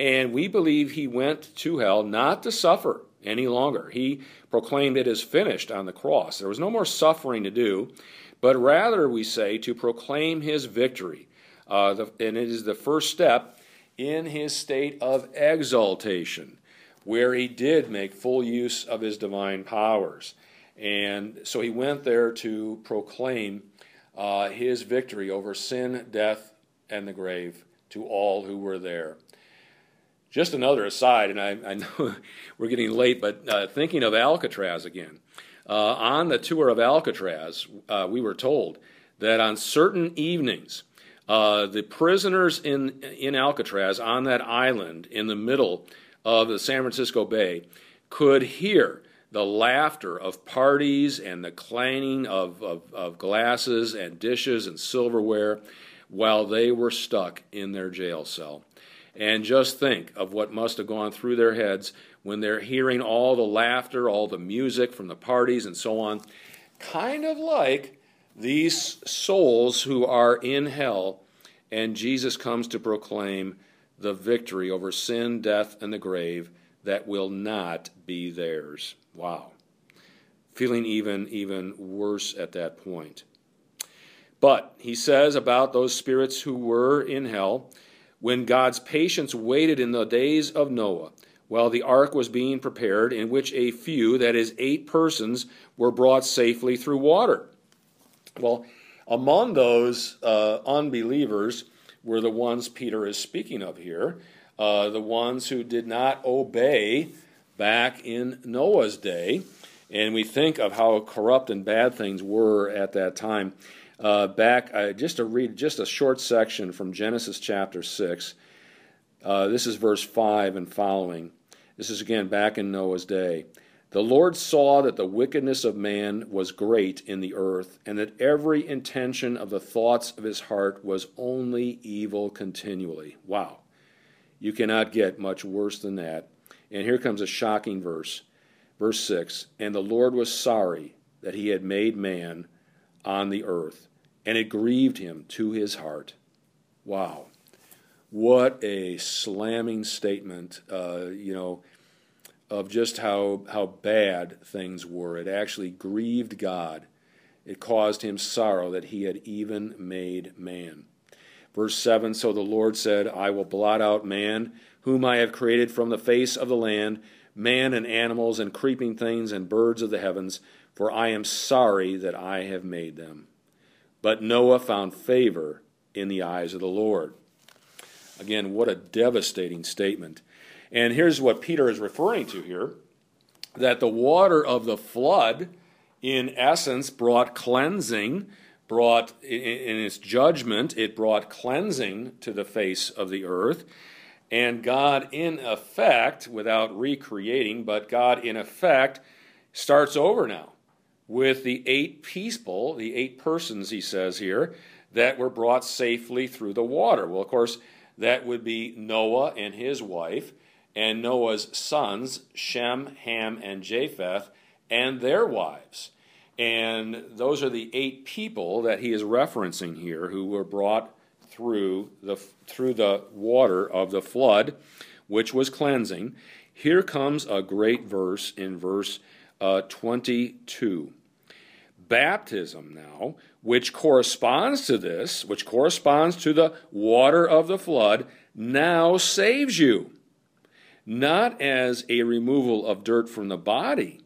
And we believe he went to hell not to suffer any longer. He proclaimed it is finished on the cross. There was no more suffering to do, but rather, we say, to proclaim his victory. Uh, the, and it is the first step in his state of exaltation, where he did make full use of his divine powers. And so he went there to proclaim uh, his victory over sin, death, and the grave to all who were there. Just another aside, and I, I know we're getting late, but uh, thinking of Alcatraz again. Uh, on the tour of Alcatraz, uh, we were told that on certain evenings, uh, the prisoners in, in Alcatraz on that island in the middle of the San Francisco Bay could hear the laughter of parties and the clanging of, of, of, glasses and dishes and silverware while they were stuck in their jail cell. And just think of what must have gone through their heads when they're hearing all the laughter, all the music from the parties, and so on. Kind of like these souls who are in hell, and Jesus comes to proclaim the victory over sin, death, and the grave that will not be theirs. Wow. Feeling even, even worse at that point. But he says about those spirits who were in hell, when God's patience waited in the days of Noah, while the ark was being prepared, in which a few, that is, eight persons, were brought safely through water. Well, among those uh, unbelievers were the ones Peter is speaking of here, uh, the ones who did not obey back in Noah's day. And we think of how corrupt and bad things were at that time. Uh, back, uh, just to read just a short section from Genesis chapter 6. Uh, this is verse 5 and following. This is again back in Noah's day. The Lord saw that the wickedness of man was great in the earth, and that every intention of the thoughts of his heart was only evil continually. Wow. You cannot get much worse than that. And here comes a shocking verse. Verse 6 And the Lord was sorry that he had made man on the earth, and it grieved him to his heart. Wow. What a slamming statement, uh, you know, of just how, how bad things were. It actually grieved God. It caused him sorrow that he had even made man. Verse 7 So the Lord said, I will blot out man, whom I have created from the face of the land, man and animals and creeping things and birds of the heavens, for I am sorry that I have made them. But Noah found favor in the eyes of the Lord. Again, what a devastating statement. And here's what Peter is referring to here that the water of the flood, in essence, brought cleansing, brought in its judgment, it brought cleansing to the face of the earth. And God, in effect, without recreating, but God, in effect, starts over now with the eight people, the eight persons, he says here, that were brought safely through the water. Well, of course, that would be Noah and his wife, and Noah's sons, Shem, Ham, and Japheth, and their wives. And those are the eight people that he is referencing here who were brought through the, through the water of the flood, which was cleansing. Here comes a great verse in verse uh, 22. Baptism, now, which corresponds to this, which corresponds to the water of the flood, now saves you. Not as a removal of dirt from the body,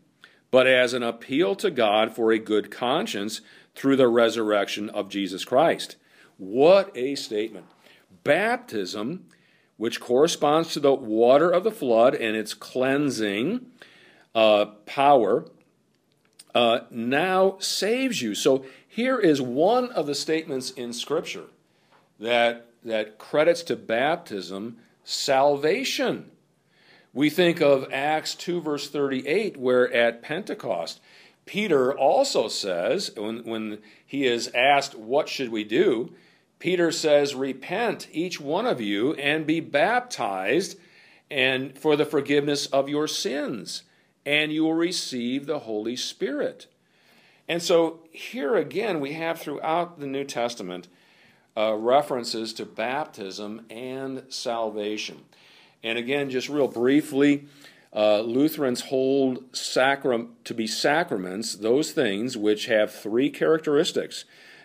but as an appeal to God for a good conscience through the resurrection of Jesus Christ. What a statement! Baptism, which corresponds to the water of the flood and its cleansing uh, power, uh, now saves you. So here is one of the statements in Scripture that, that credits to baptism salvation. We think of Acts 2, verse 38, where at Pentecost, Peter also says, when, when he is asked, What should we do? Peter says, Repent, each one of you, and be baptized and for the forgiveness of your sins, and you will receive the Holy Spirit. And so here again, we have throughout the New Testament uh, references to baptism and salvation. And again, just real briefly, uh, Lutherans hold sacram- to be sacraments those things which have three characteristics.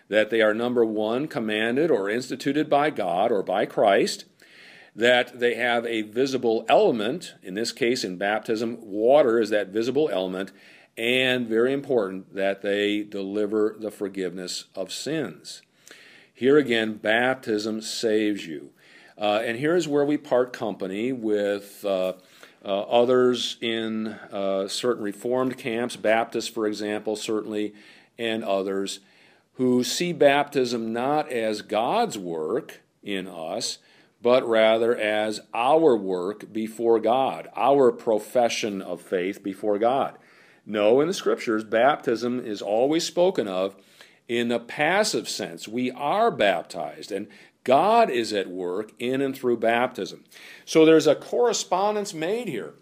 That they are number one, commanded or instituted by God or by Christ, that they have a visible element, in this case in baptism, water is that visible element, and very important, that they deliver the forgiveness of sins. Here again, baptism saves you. Uh, and here's where we part company with uh, uh, others in uh, certain Reformed camps, Baptists, for example, certainly, and others, who see baptism not as God's work in us, but rather as our work before God, our profession of faith before God. No, in the scriptures, baptism is always spoken of in the passive sense. We are baptized, and God is at work in and through baptism. So there's a correspondence made here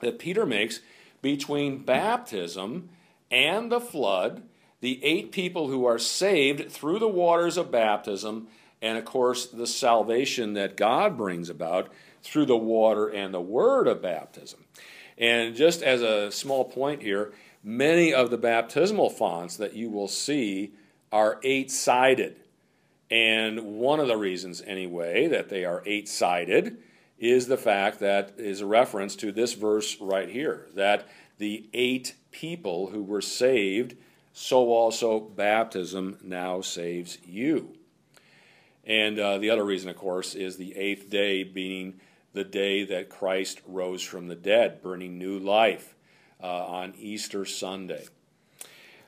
that Peter makes between baptism and the flood, the eight people who are saved through the waters of baptism, and of course the salvation that God brings about through the water and the word of baptism. And just as a small point here, many of the baptismal fonts that you will see are eight sided. And one of the reasons, anyway, that they are eight sided is the fact that is a reference to this verse right here that the eight people who were saved, so also baptism now saves you. And uh, the other reason, of course, is the eighth day being the day that Christ rose from the dead, bringing new life uh, on Easter Sunday.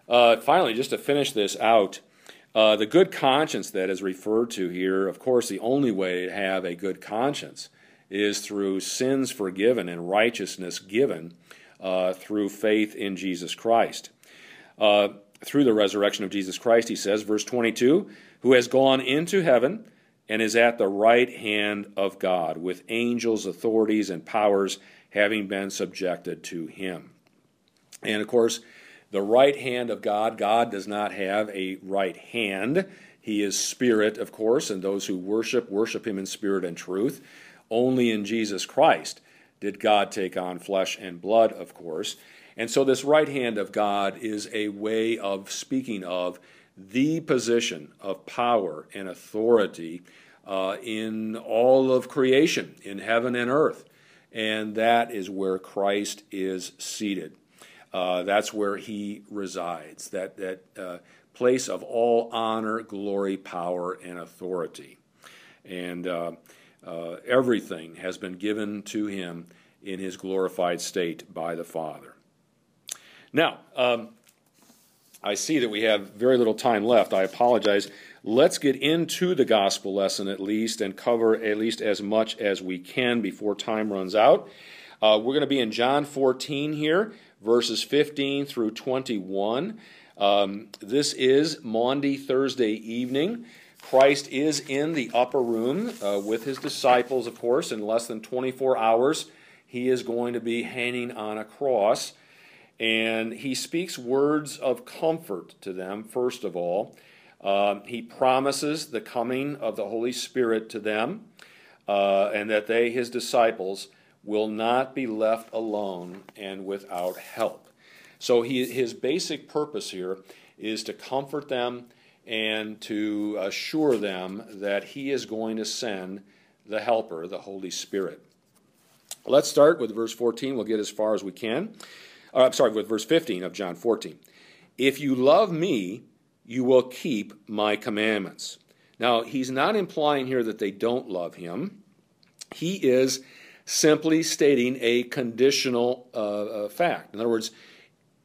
Uh, finally, just to finish this out, uh, the good conscience that is referred to here, of course, the only way to have a good conscience is through sins forgiven and righteousness given uh, through faith in Jesus Christ. Uh, through the resurrection of Jesus Christ, he says, verse 22, who has gone into heaven and is at the right hand of God, with angels, authorities, and powers having been subjected to him. And of course, the right hand of God, God does not have a right hand. He is spirit, of course, and those who worship, worship him in spirit and truth. Only in Jesus Christ did God take on flesh and blood, of course. And so, this right hand of God is a way of speaking of the position of power and authority uh, in all of creation, in heaven and earth. And that is where Christ is seated. Uh, that's where he resides, that, that uh, place of all honor, glory, power, and authority. And uh, uh, everything has been given to him in his glorified state by the Father. Now, um, I see that we have very little time left. I apologize. Let's get into the gospel lesson at least and cover at least as much as we can before time runs out. Uh, we're going to be in John 14 here, verses 15 through 21. Um, this is Maundy Thursday evening. Christ is in the upper room uh, with his disciples, of course, in less than 24 hours. He is going to be hanging on a cross. And he speaks words of comfort to them, first of all. Uh, he promises the coming of the Holy Spirit to them, uh, and that they, his disciples, will not be left alone and without help. So he, his basic purpose here is to comfort them and to assure them that he is going to send the Helper, the Holy Spirit. Let's start with verse 14. We'll get as far as we can. Uh, I'm sorry, with verse 15 of John 14. If you love me, you will keep my commandments. Now, he's not implying here that they don't love him. He is simply stating a conditional uh, uh, fact. In other words,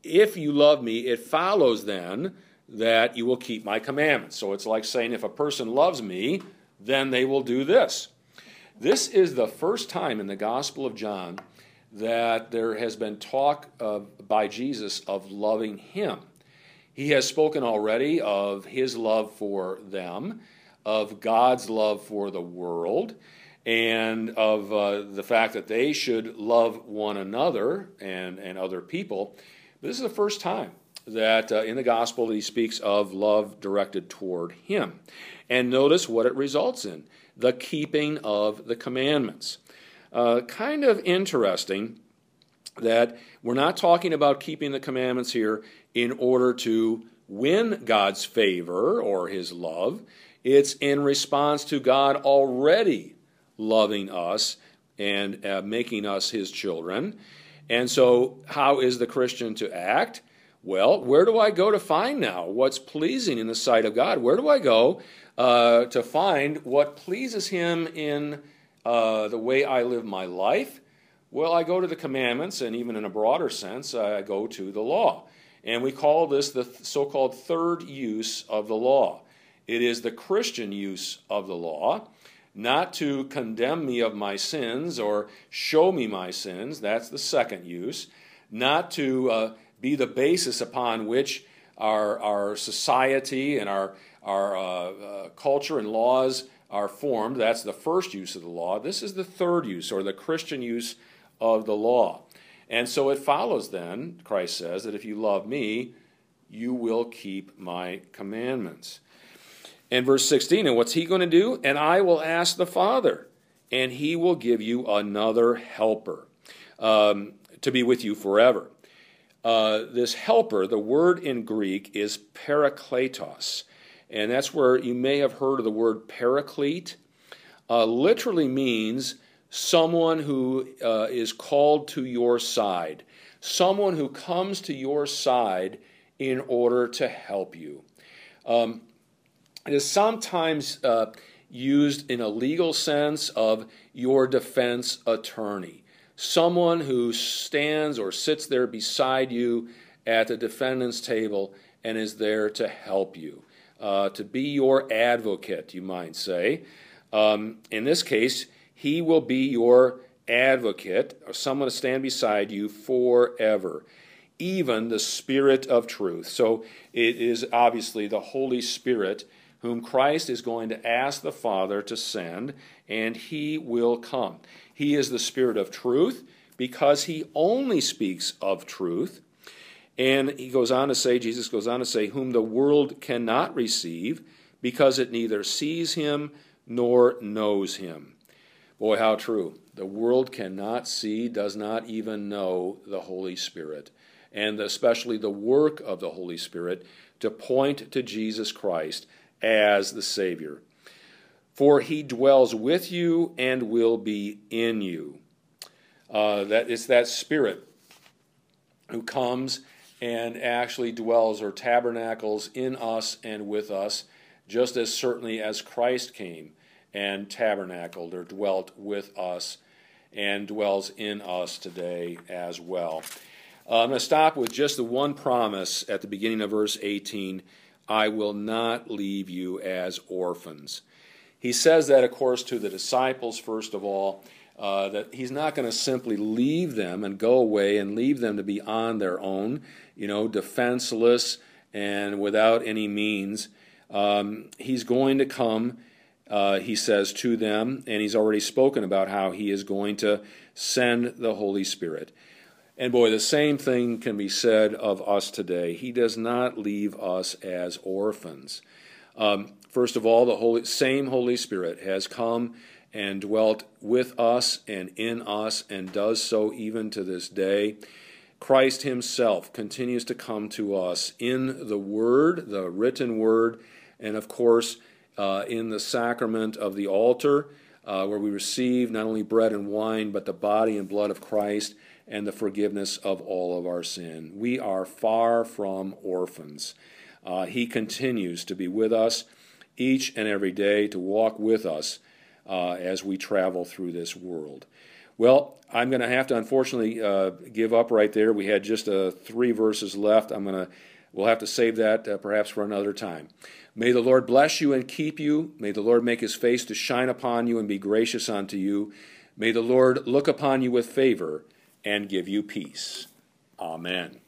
if you love me, it follows then that you will keep my commandments. So it's like saying, if a person loves me, then they will do this. This is the first time in the Gospel of John that there has been talk of, by Jesus of loving him. He has spoken already of his love for them, of God's love for the world, and of uh, the fact that they should love one another and, and other people. But this is the first time that uh, in the gospel he speaks of love directed toward him. And notice what it results in the keeping of the commandments. Uh, kind of interesting that we're not talking about keeping the commandments here in order to win God's favor or his love. It's in response to God already loving us and uh, making us his children. And so, how is the Christian to act? Well, where do I go to find now what's pleasing in the sight of God? Where do I go uh, to find what pleases Him in uh, the way I live my life? Well, I go to the commandments, and even in a broader sense, I go to the law. And we call this the so called third use of the law. It is the Christian use of the law, not to condemn me of my sins or show me my sins. That's the second use. Not to uh, be the basis upon which our, our society and our, our uh, uh, culture and laws are formed. That's the first use of the law. This is the third use, or the Christian use of the law. And so it follows then, Christ says, that if you love me, you will keep my commandments. And verse 16, and what's he going to do? And I will ask the Father, and he will give you another helper um, to be with you forever. Uh, this helper, the word in Greek is parakletos, and that's where you may have heard of the word paraclete. Uh, literally means someone who uh, is called to your side, someone who comes to your side in order to help you. Um, it is sometimes uh, used in a legal sense of your defense attorney, someone who stands or sits there beside you at the defendant's table and is there to help you, uh, to be your advocate, you might say. Um, in this case, he will be your advocate, or someone to stand beside you forever, even the Spirit of truth. So it is obviously the Holy Spirit whom Christ is going to ask the Father to send, and he will come. He is the Spirit of truth because he only speaks of truth. And he goes on to say, Jesus goes on to say, whom the world cannot receive because it neither sees him nor knows him. Boy, how true. The world cannot see, does not even know the Holy Spirit, and especially the work of the Holy Spirit to point to Jesus Christ as the Savior. For he dwells with you and will be in you. Uh, that it's that Spirit who comes and actually dwells or tabernacles in us and with us, just as certainly as Christ came and tabernacled or dwelt with us and dwells in us today as well. Uh, I'm going to stop with just the one promise at the beginning of verse 18 I will not leave you as orphans. He says that, of course, to the disciples, first of all, uh, that he's not going to simply leave them and go away and leave them to be on their own, you know, defenseless and without any means. Um, he's going to come uh, he says to them, and he's already spoken about how he is going to send the Holy Spirit. And boy, the same thing can be said of us today. He does not leave us as orphans. Um, first of all, the Holy, same Holy Spirit has come and dwelt with us and in us and does so even to this day. Christ Himself continues to come to us in the Word, the written Word, and of course uh, in the sacrament of the altar, uh, where we receive not only bread and wine, but the body and blood of Christ and the forgiveness of all of our sin. We are far from orphans. Uh, he continues to be with us each and every day, to walk with us uh, as we travel through this world. Well, I'm going to have to unfortunately uh, give up right there. We had just uh, three verses left. I'm going to we'll have to save that uh, perhaps for another time. May the Lord bless you and keep you. May the Lord make his face to shine upon you and be gracious unto you. May the Lord look upon you with favor and give you peace. Amen.